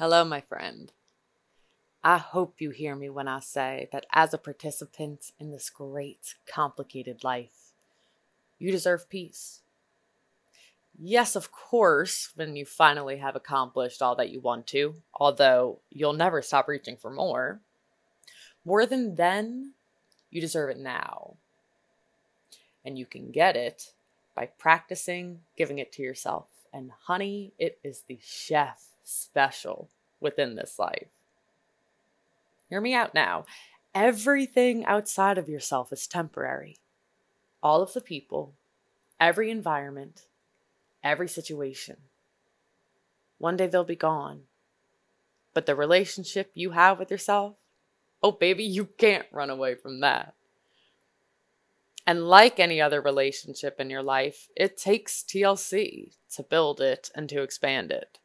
Hello, my friend. I hope you hear me when I say that as a participant in this great, complicated life, you deserve peace. Yes, of course, when you finally have accomplished all that you want to, although you'll never stop reaching for more. More than then, you deserve it now. And you can get it by practicing giving it to yourself. And honey, it is the chef special within this life. Hear me out now. Everything outside of yourself is temporary. All of the people, every environment, every situation. One day they'll be gone. But the relationship you have with yourself, oh, baby, you can't run away from that. And like any other relationship in your life, it takes TLC to build it and to expand it.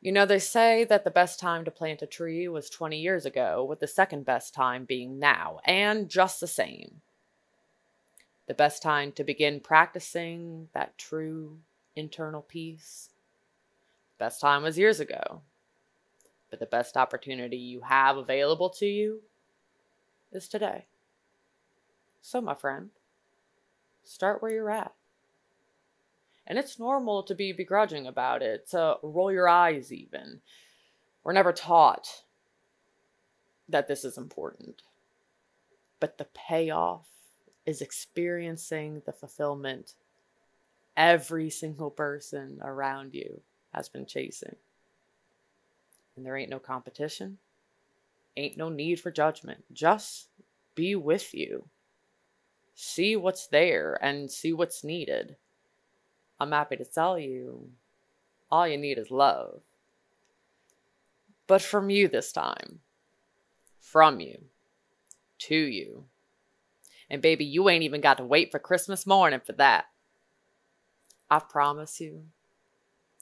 You know, they say that the best time to plant a tree was 20 years ago, with the second best time being now, and just the same. The best time to begin practicing that true internal peace. Best time was years ago. But the best opportunity you have available to you is today. So, my friend, start where you're at. And it's normal to be begrudging about it, to roll your eyes even. We're never taught that this is important. But the payoff is experiencing the fulfillment every single person around you has been chasing. And there ain't no competition, ain't no need for judgment. Just be with you. See what's there and see what's needed. I'm happy to tell you all you need is love. But from you this time. From you. To you. And baby, you ain't even got to wait for Christmas morning for that. I promise you,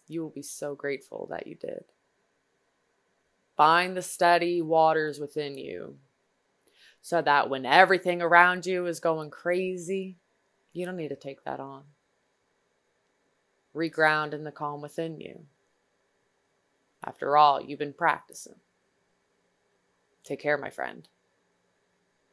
you will be so grateful that you did. Find the steady waters within you so that when everything around you is going crazy, you don't need to take that on reground in the calm within you. After all, you've been practicing. Take care, my friend.